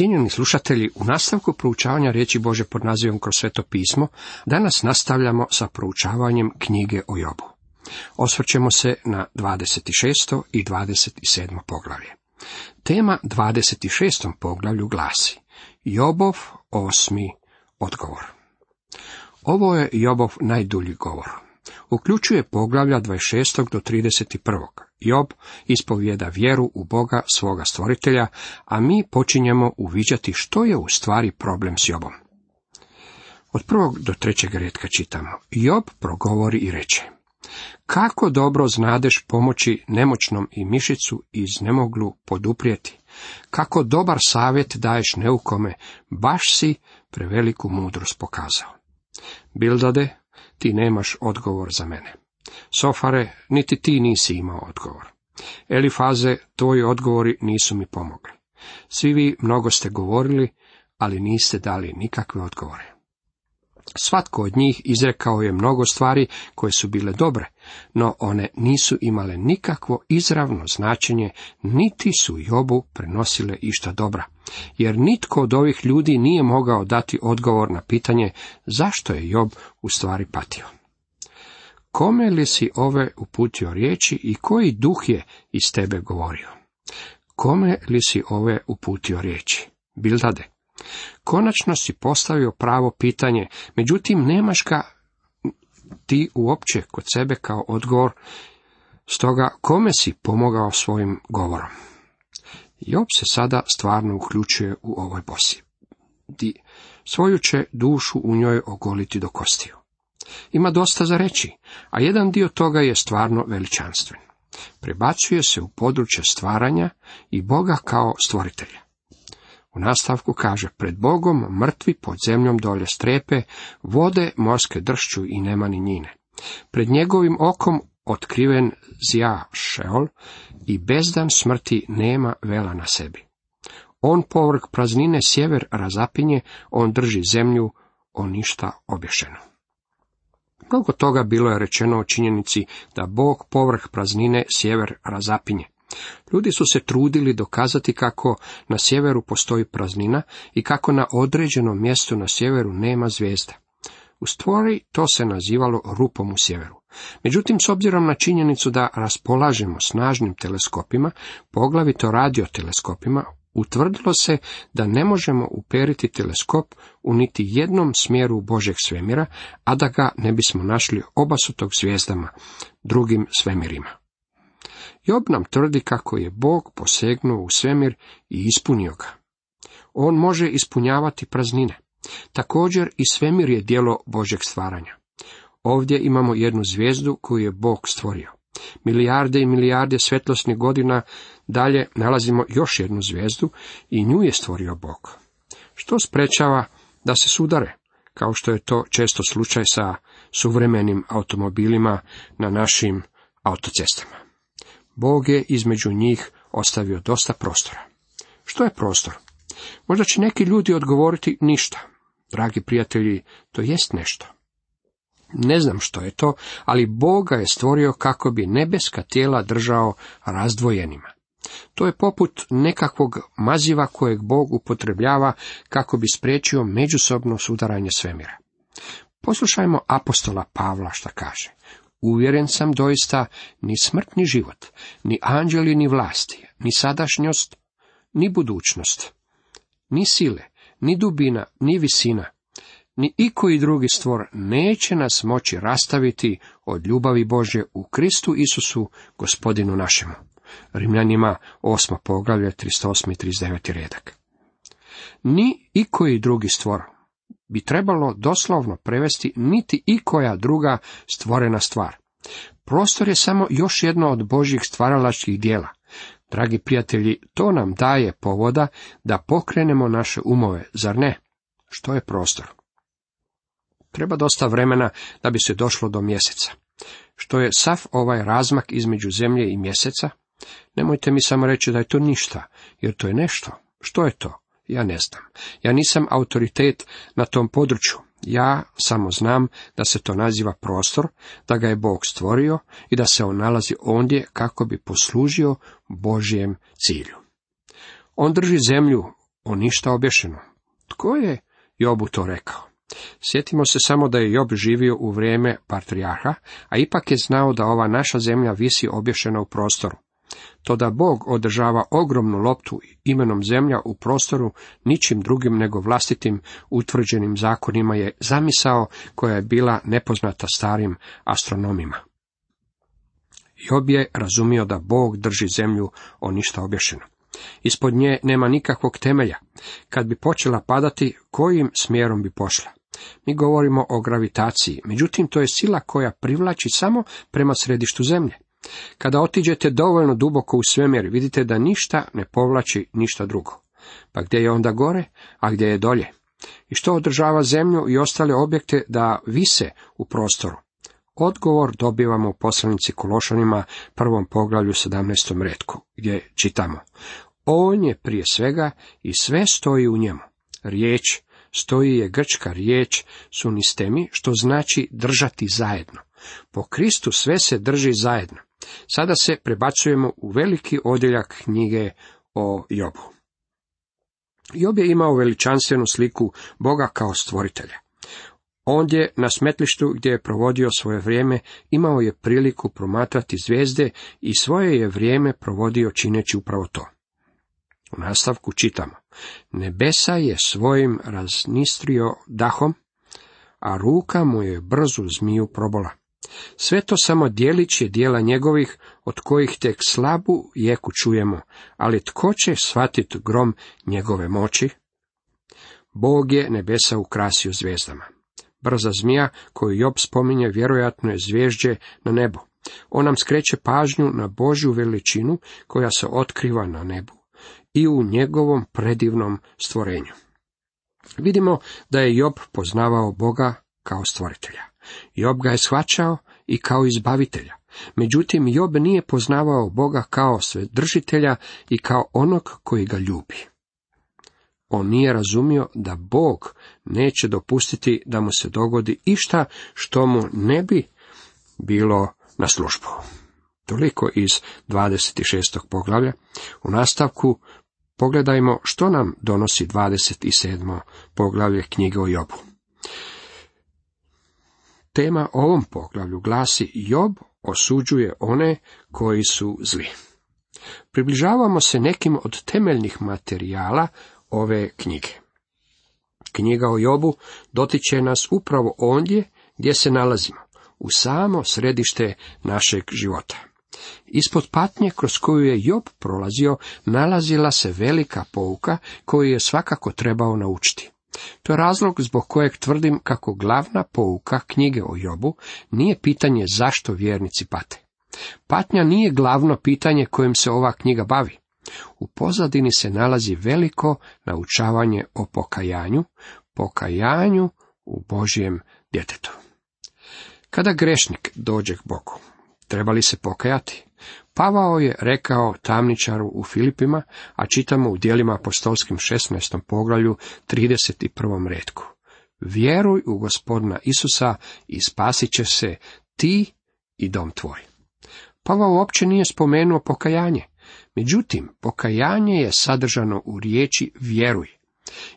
Cijenjeni slušatelji, u nastavku proučavanja riječi Bože pod nazivom kroz sveto pismo, danas nastavljamo sa proučavanjem knjige o Jobu. Osvrćemo se na 26. i 27. poglavlje. Tema 26. poglavlju glasi Jobov osmi odgovor. Ovo je Jobov najdulji govor. Uključuje poglavlja 26. do 31. Job ispovjeda vjeru u Boga svoga stvoritelja, a mi počinjemo uviđati što je u stvari problem s Jobom. Od prvog do trećeg redka čitamo. Job progovori i reče. Kako dobro znadeš pomoći nemoćnom i mišicu iz nemoglu poduprijeti. Kako dobar savjet daješ neukome, baš si preveliku mudrost pokazao. Bildade, ti nemaš odgovor za mene. Sofare, niti ti nisi imao odgovor. Elifaze, tvoji odgovori nisu mi pomogli. Svi vi mnogo ste govorili, ali niste dali nikakve odgovore. Svatko od njih izrekao je mnogo stvari koje su bile dobre, no one nisu imale nikakvo izravno značenje, niti su Jobu prenosile išta dobra, jer nitko od ovih ljudi nije mogao dati odgovor na pitanje zašto je Job u stvari patio. Kome li si ove uputio riječi i koji duh je iz tebe govorio? Kome li si ove uputio riječi? Bildade. Konačno si postavio pravo pitanje, međutim nemaš ga ti uopće kod sebe kao odgovor, stoga kome si pomogao svojim govorom? Job se sada stvarno uključuje u ovoj bosi. Di svoju će dušu u njoj ogoliti do kostiju. Ima dosta za reći, a jedan dio toga je stvarno veličanstven. Prebacuje se u područje stvaranja i Boga kao stvoritelja. U nastavku kaže, pred Bogom mrtvi pod zemljom dolje strepe, vode morske dršću i nema ni njine. Pred njegovim okom otkriven zja šeol i bezdan smrti nema vela na sebi. On povrh praznine sjever razapinje, on drži zemlju, on ništa obješeno. Mnogo toga bilo je rečeno o činjenici da Bog povrh praznine sjever razapinje. Ljudi su se trudili dokazati kako na sjeveru postoji praznina i kako na određenom mjestu na sjeveru nema zvijezda. U stvari to se nazivalo rupom u sjeveru. Međutim, s obzirom na činjenicu da raspolažemo snažnim teleskopima, poglavito radioteleskopima, utvrdilo se da ne možemo uperiti teleskop u niti jednom smjeru Božeg svemira, a da ga ne bismo našli obasutog zvijezdama, drugim svemirima. Job nam tvrdi kako je Bog posegnuo u svemir i ispunio ga. On može ispunjavati praznine. Također i svemir je dijelo Božeg stvaranja. Ovdje imamo jednu zvijezdu koju je Bog stvorio. Milijarde i milijarde svetlosnih godina dalje nalazimo još jednu zvijezdu i nju je stvorio Bog. Što sprečava da se sudare, kao što je to često slučaj sa suvremenim automobilima na našim autocestama. Bog je između njih ostavio dosta prostora. Što je prostor? Možda će neki ljudi odgovoriti ništa. Dragi prijatelji, to jest nešto. Ne znam što je to, ali Boga je stvorio kako bi nebeska tijela držao razdvojenima. To je poput nekakvog maziva kojeg Bog upotrebljava kako bi spriječio međusobno sudaranje svemira. Poslušajmo apostola Pavla šta kaže. Uvjeren sam doista ni smrt ni život, ni anđeli ni vlasti, ni sadašnjost, ni budućnost, ni sile, ni dubina, ni visina, ni ikoji drugi stvor neće nas moći rastaviti od ljubavi Bože u Kristu Isusu, gospodinu našemu. Rimljanima 8. poglavlje 38. i 39. redak. Ni ikoji drugi stvor bi trebalo doslovno prevesti niti i koja druga stvorena stvar. Prostor je samo još jedno od Božjih stvaralačkih dijela. Dragi prijatelji, to nam daje povoda da pokrenemo naše umove, zar ne? Što je prostor? Treba dosta vremena da bi se došlo do mjeseca. Što je sav ovaj razmak između zemlje i mjeseca? Nemojte mi samo reći da je to ništa, jer to je nešto. Što je to? Ja ne znam. Ja nisam autoritet na tom području. Ja samo znam da se to naziva prostor, da ga je Bog stvorio i da se on nalazi ondje kako bi poslužio Božijem cilju. On drži zemlju, o ništa obješeno. Tko je Jobu to rekao? Sjetimo se samo da je Job živio u vrijeme patrijarha, a ipak je znao da ova naša zemlja visi obješena u prostoru. To da Bog održava ogromnu loptu imenom zemlja u prostoru ničim drugim nego vlastitim utvrđenim zakonima je zamisao koja je bila nepoznata starim astronomima. Job je razumio da Bog drži zemlju o ništa obješeno. Ispod nje nema nikakvog temelja. Kad bi počela padati, kojim smjerom bi pošla? Mi govorimo o gravitaciji, međutim to je sila koja privlači samo prema središtu zemlje. Kada otiđete dovoljno duboko u svemir, vidite da ništa ne povlači ništa drugo. Pa gdje je onda gore, a gdje je dolje? I što održava zemlju i ostale objekte da vise u prostoru? Odgovor dobivamo u poslanici Kološanima, prvom poglavlju 17. redku, gdje čitamo. On je prije svega i sve stoji u njemu. Riječ stoji je grčka riječ sunistemi, što znači držati zajedno. Po Kristu sve se drži zajedno. Sada se prebacujemo u veliki odjeljak knjige o Jobu. Job je imao veličanstvenu sliku Boga kao stvoritelja. Ondje na smetlištu gdje je provodio svoje vrijeme imao je priliku promatrati zvijezde i svoje je vrijeme provodio čineći upravo to. U nastavku čitamo. Nebesa je svojim raznistrio dahom, a ruka mu je brzu zmiju probola. Sve to samo dijelić je dijela njegovih, od kojih tek slabu jeku čujemo, ali tko će shvatiti grom njegove moći? Bog je nebesa ukrasio zvijezdama. Brza zmija koju Job spominje vjerojatno je zvježđe na nebo. On nam skreće pažnju na Božju veličinu koja se otkriva na nebu i u njegovom predivnom stvorenju. Vidimo da je Job poznavao Boga kao stvoritelja. Job ga je shvaćao i kao izbavitelja. Međutim, Job nije poznavao Boga kao svedržitelja i kao onog koji ga ljubi. On nije razumio da Bog neće dopustiti da mu se dogodi išta što mu ne bi bilo na službu. Toliko iz 26. poglavlja. U nastavku pogledajmo što nam donosi 27. poglavlje knjige o Jobu. Tema ovom poglavlju glasi Job osuđuje one koji su zli. Približavamo se nekim od temeljnih materijala ove knjige. Knjiga o Jobu dotiče nas upravo ondje gdje se nalazimo, u samo središte našeg života. Ispod patnje kroz koju je Job prolazio nalazila se velika pouka koju je svakako trebao naučiti. To je razlog zbog kojeg tvrdim kako glavna pouka knjige o Jobu nije pitanje zašto vjernici pate. Patnja nije glavno pitanje kojim se ova knjiga bavi. U pozadini se nalazi veliko naučavanje o pokajanju, pokajanju u Božjem djetetu. Kada grešnik dođe k Bogu, treba li se pokajati? Pavao je rekao tamničaru u Filipima, a čitamo u dijelima apostolskim 16. poglavlju 31. redku. Vjeruj u gospodina Isusa i spasit će se ti i dom tvoj. Pavao uopće nije spomenuo pokajanje. Međutim, pokajanje je sadržano u riječi vjeruj.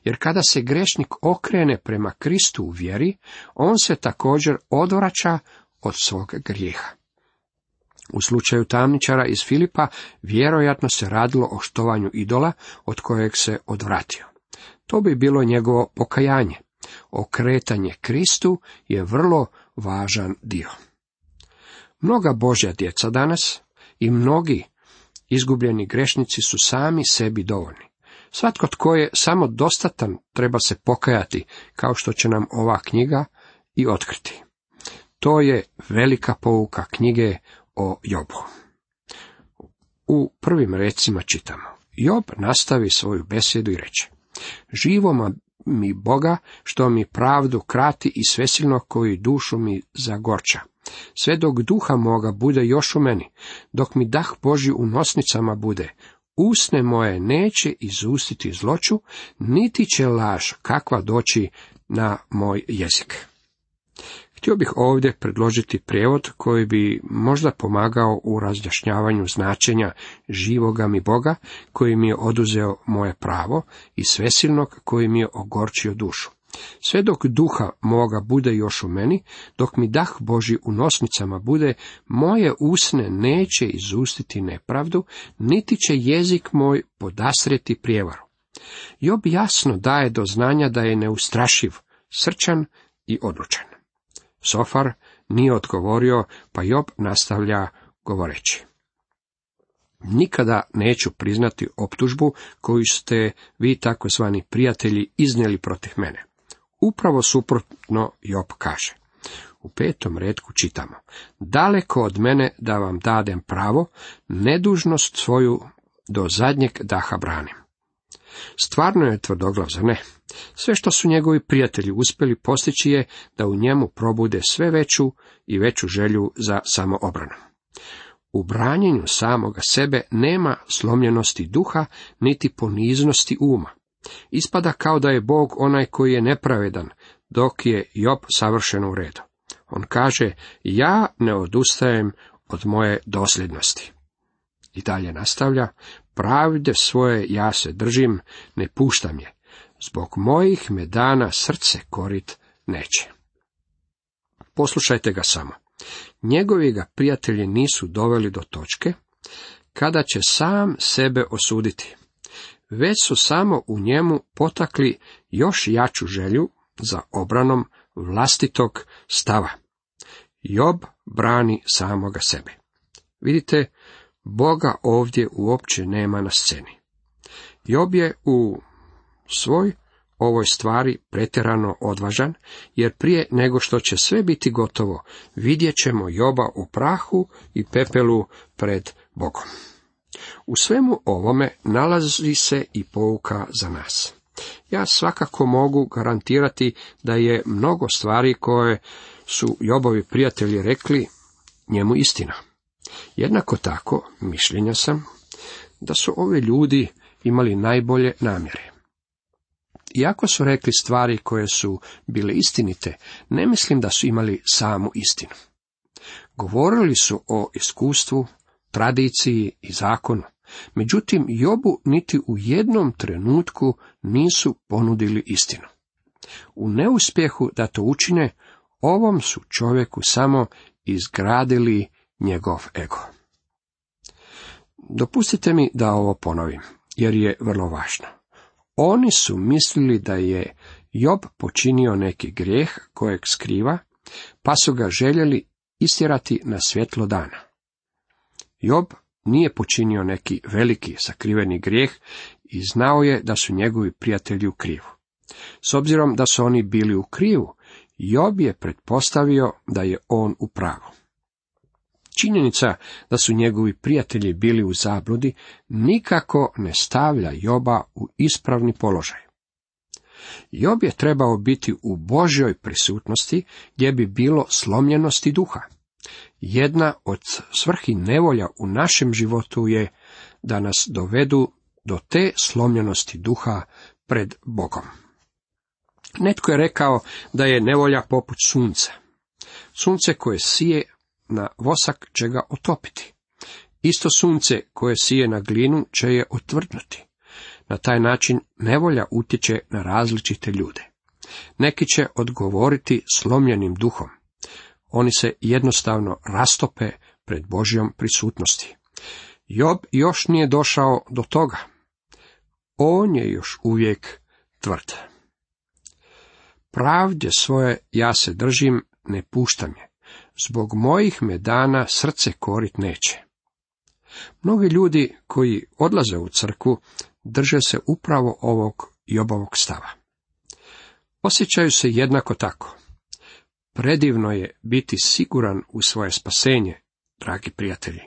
Jer kada se grešnik okrene prema Kristu u vjeri, on se također odvraća od svog grijeha. U slučaju tamničara iz Filipa vjerojatno se radilo o štovanju idola od kojeg se odvratio. To bi bilo njegovo pokajanje. Okretanje Kristu je vrlo važan dio. Mnoga Božja djeca danas i mnogi izgubljeni grešnici su sami sebi dovoljni. Svatko tko je samo dostatan treba se pokajati, kao što će nam ova knjiga i otkriti. To je velika pouka knjige o Jobu. U prvim recima čitamo. Job nastavi svoju besedu i reče. Živo mi Boga, što mi pravdu krati i svesilno koji dušu mi zagorča. Sve dok duha moga bude još u meni, dok mi dah Boži u nosnicama bude, usne moje neće izustiti zloću, niti će laž kakva doći na moj jezik. Htio bih ovdje predložiti prijevod koji bi možda pomagao u razjašnjavanju značenja živoga mi Boga, koji mi je oduzeo moje pravo i svesilnog koji mi je ogorčio dušu. Sve dok duha moga bude još u meni, dok mi dah Boži u nosnicama bude, moje usne neće izustiti nepravdu, niti će jezik moj podasreti prijevaru. Job jasno daje do znanja da je neustrašiv, srčan i odlučan. Sofar nije odgovorio, pa Job nastavlja govoreći. Nikada neću priznati optužbu koju ste vi takozvani prijatelji iznijeli protiv mene. Upravo suprotno Job kaže. U petom redku čitamo. Daleko od mene da vam dadem pravo, nedužnost svoju do zadnjeg daha branim. Stvarno je tvrdoglav, za ne? Sve što su njegovi prijatelji uspjeli postići je da u njemu probude sve veću i veću želju za samoobranu. U branjenju samoga sebe nema slomljenosti duha, niti poniznosti uma. Ispada kao da je Bog onaj koji je nepravedan, dok je Job savršeno u redu. On kaže, ja ne odustajem od moje dosljednosti. I dalje nastavlja, pravde svoje ja se držim, ne puštam je. Zbog mojih me dana srce korit neće. Poslušajte ga samo. Njegovi ga prijatelji nisu doveli do točke, kada će sam sebe osuditi već su samo u njemu potakli još jaču želju za obranom vlastitog stava. Job brani samoga sebe. Vidite, Boga ovdje uopće nema na sceni. Job je u svoj ovoj stvari pretjerano odvažan, jer prije nego što će sve biti gotovo, vidjet ćemo Joba u prahu i pepelu pred Bogom. U svemu ovome nalazi se i pouka za nas. Ja svakako mogu garantirati da je mnogo stvari koje su Jobovi prijatelji rekli njemu istina. Jednako tako mišljenja sam da su ovi ljudi imali najbolje namjere. Iako su rekli stvari koje su bile istinite, ne mislim da su imali samu istinu. Govorili su o iskustvu, tradiciji i zakonu. Međutim, Jobu niti u jednom trenutku nisu ponudili istinu. U neuspjehu da to učine, ovom su čovjeku samo izgradili njegov ego. Dopustite mi da ovo ponovim, jer je vrlo važno. Oni su mislili da je Job počinio neki grijeh kojeg skriva, pa su ga željeli istjerati na svjetlo dana. Job nije počinio neki veliki sakriveni grijeh i znao je da su njegovi prijatelji u krivu. S obzirom da su oni bili u krivu, Job je pretpostavio da je on u pravu. Činjenica da su njegovi prijatelji bili u zabludi nikako ne stavlja Joba u ispravni položaj. Job je trebao biti u Božjoj prisutnosti gdje bi bilo slomljenosti duha. Jedna od svrhi nevolja u našem životu je da nas dovedu do te slomljenosti duha pred Bogom. Netko je rekao da je nevolja poput sunca. Sunce koje sije na vosak će ga otopiti. Isto sunce koje sije na glinu će je otvrdnuti. Na taj način nevolja utječe na različite ljude. Neki će odgovoriti slomljenim duhom oni se jednostavno rastope pred Božjom prisutnosti. Job još nije došao do toga. On je još uvijek tvrd. Pravdje svoje ja se držim, ne puštam je. Zbog mojih me dana srce korit neće. Mnogi ljudi koji odlaze u crku drže se upravo ovog Jobovog stava. Osjećaju se jednako tako. Predivno je biti siguran u svoje spasenje, dragi prijatelji.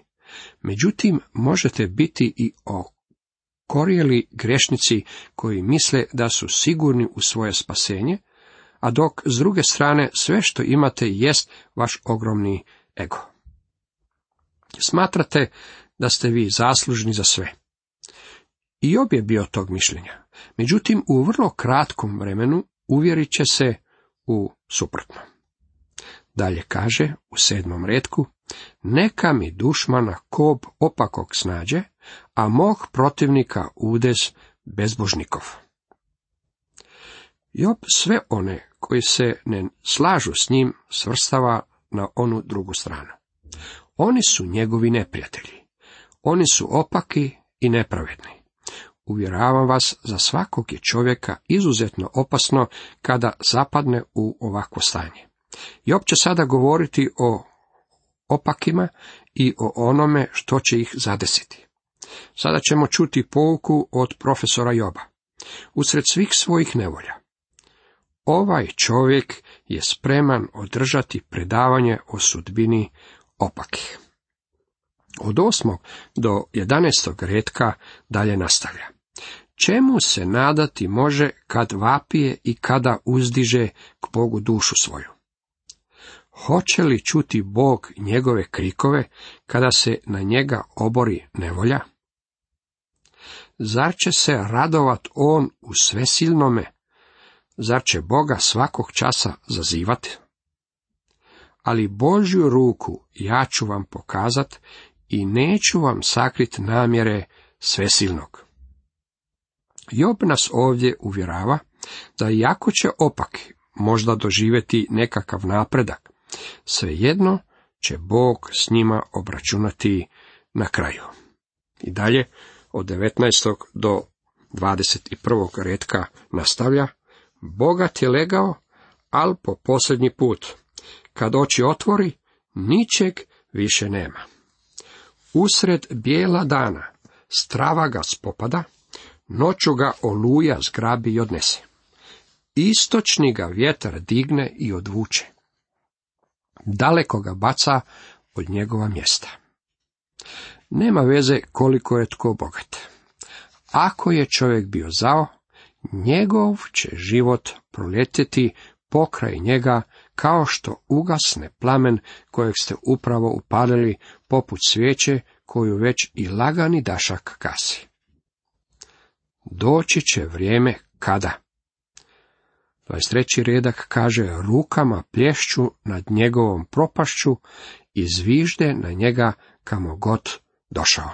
Međutim, možete biti i okorijeli grešnici koji misle da su sigurni u svoje spasenje, a dok s druge strane sve što imate jest vaš ogromni ego. Smatrate da ste vi zaslužni za sve. I obje bio tog mišljenja. Međutim, u vrlo kratkom vremenu uvjerit će se u suprotno. Dalje kaže u sedmom redku, neka mi dušmana kob opakog snađe, a mog protivnika udez bezbožnikov. Job sve one koji se ne slažu s njim svrstava na onu drugu stranu. Oni su njegovi neprijatelji. Oni su opaki i nepravedni. Uvjeravam vas, za svakog je čovjeka izuzetno opasno kada zapadne u ovakvo stanje. Job će sada govoriti o opakima i o onome što će ih zadesiti. Sada ćemo čuti pouku od profesora Joba. Usred svih svojih nevolja, ovaj čovjek je spreman održati predavanje o sudbini opakih. Od osmog do jedanestog redka dalje nastavlja. Čemu se nadati može kad vapije i kada uzdiže k Bogu dušu svoju? Hoće li čuti Bog njegove krikove kada se na njega obori nevolja? Zar će se radovat on u svesilnome? Zar će Boga svakog časa zazivati? Ali Božju ruku ja ću vam pokazat i neću vam sakrit namjere svesilnog. Job nas ovdje uvjerava da iako će opak možda doživjeti nekakav napredak, svejedno će Bog s njima obračunati na kraju. I dalje od 19. do 21. redka nastavlja, Bogat je legao, al po posljednji put. Kad oči otvori, ničeg više nema. Usred bijela dana strava ga spopada, noću ga oluja zgrabi i odnese. Istočni ga vjetar digne i odvuče. Daleko ga baca od njegova mjesta. Nema veze koliko je tko bogat. Ako je čovjek bio zao, njegov će život proljeteti pokraj njega kao što ugasne plamen kojeg ste upravo upalili poput svijeće koju već i lagani dašak kasi. Doći će vrijeme kada. 23. redak kaže rukama plješću nad njegovom propašću i zvižde na njega kamo god došao.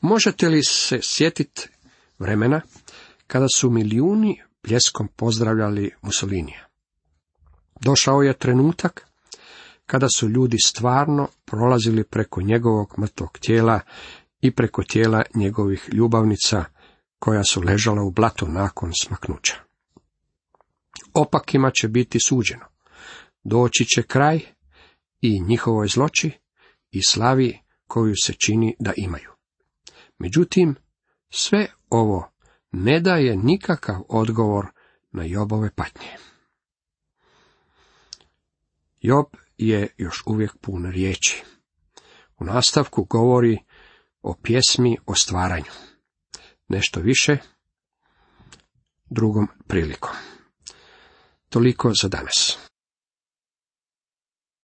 Možete li se sjetiti vremena kada su milijuni pljeskom pozdravljali Mussolinija. Došao je trenutak kada su ljudi stvarno prolazili preko njegovog mrtvog tijela i preko tijela njegovih ljubavnica koja su ležala u blatu nakon smaknuća. Opakima će biti suđeno. Doći će kraj i njihovoj zloči i slavi koju se čini da imaju. Međutim, sve ovo ne daje nikakav odgovor na Jobove patnje. Job je još uvijek pun riječi. U nastavku govori o pjesmi o stvaranju. Nešto više drugom prilikom. Toliko za danas.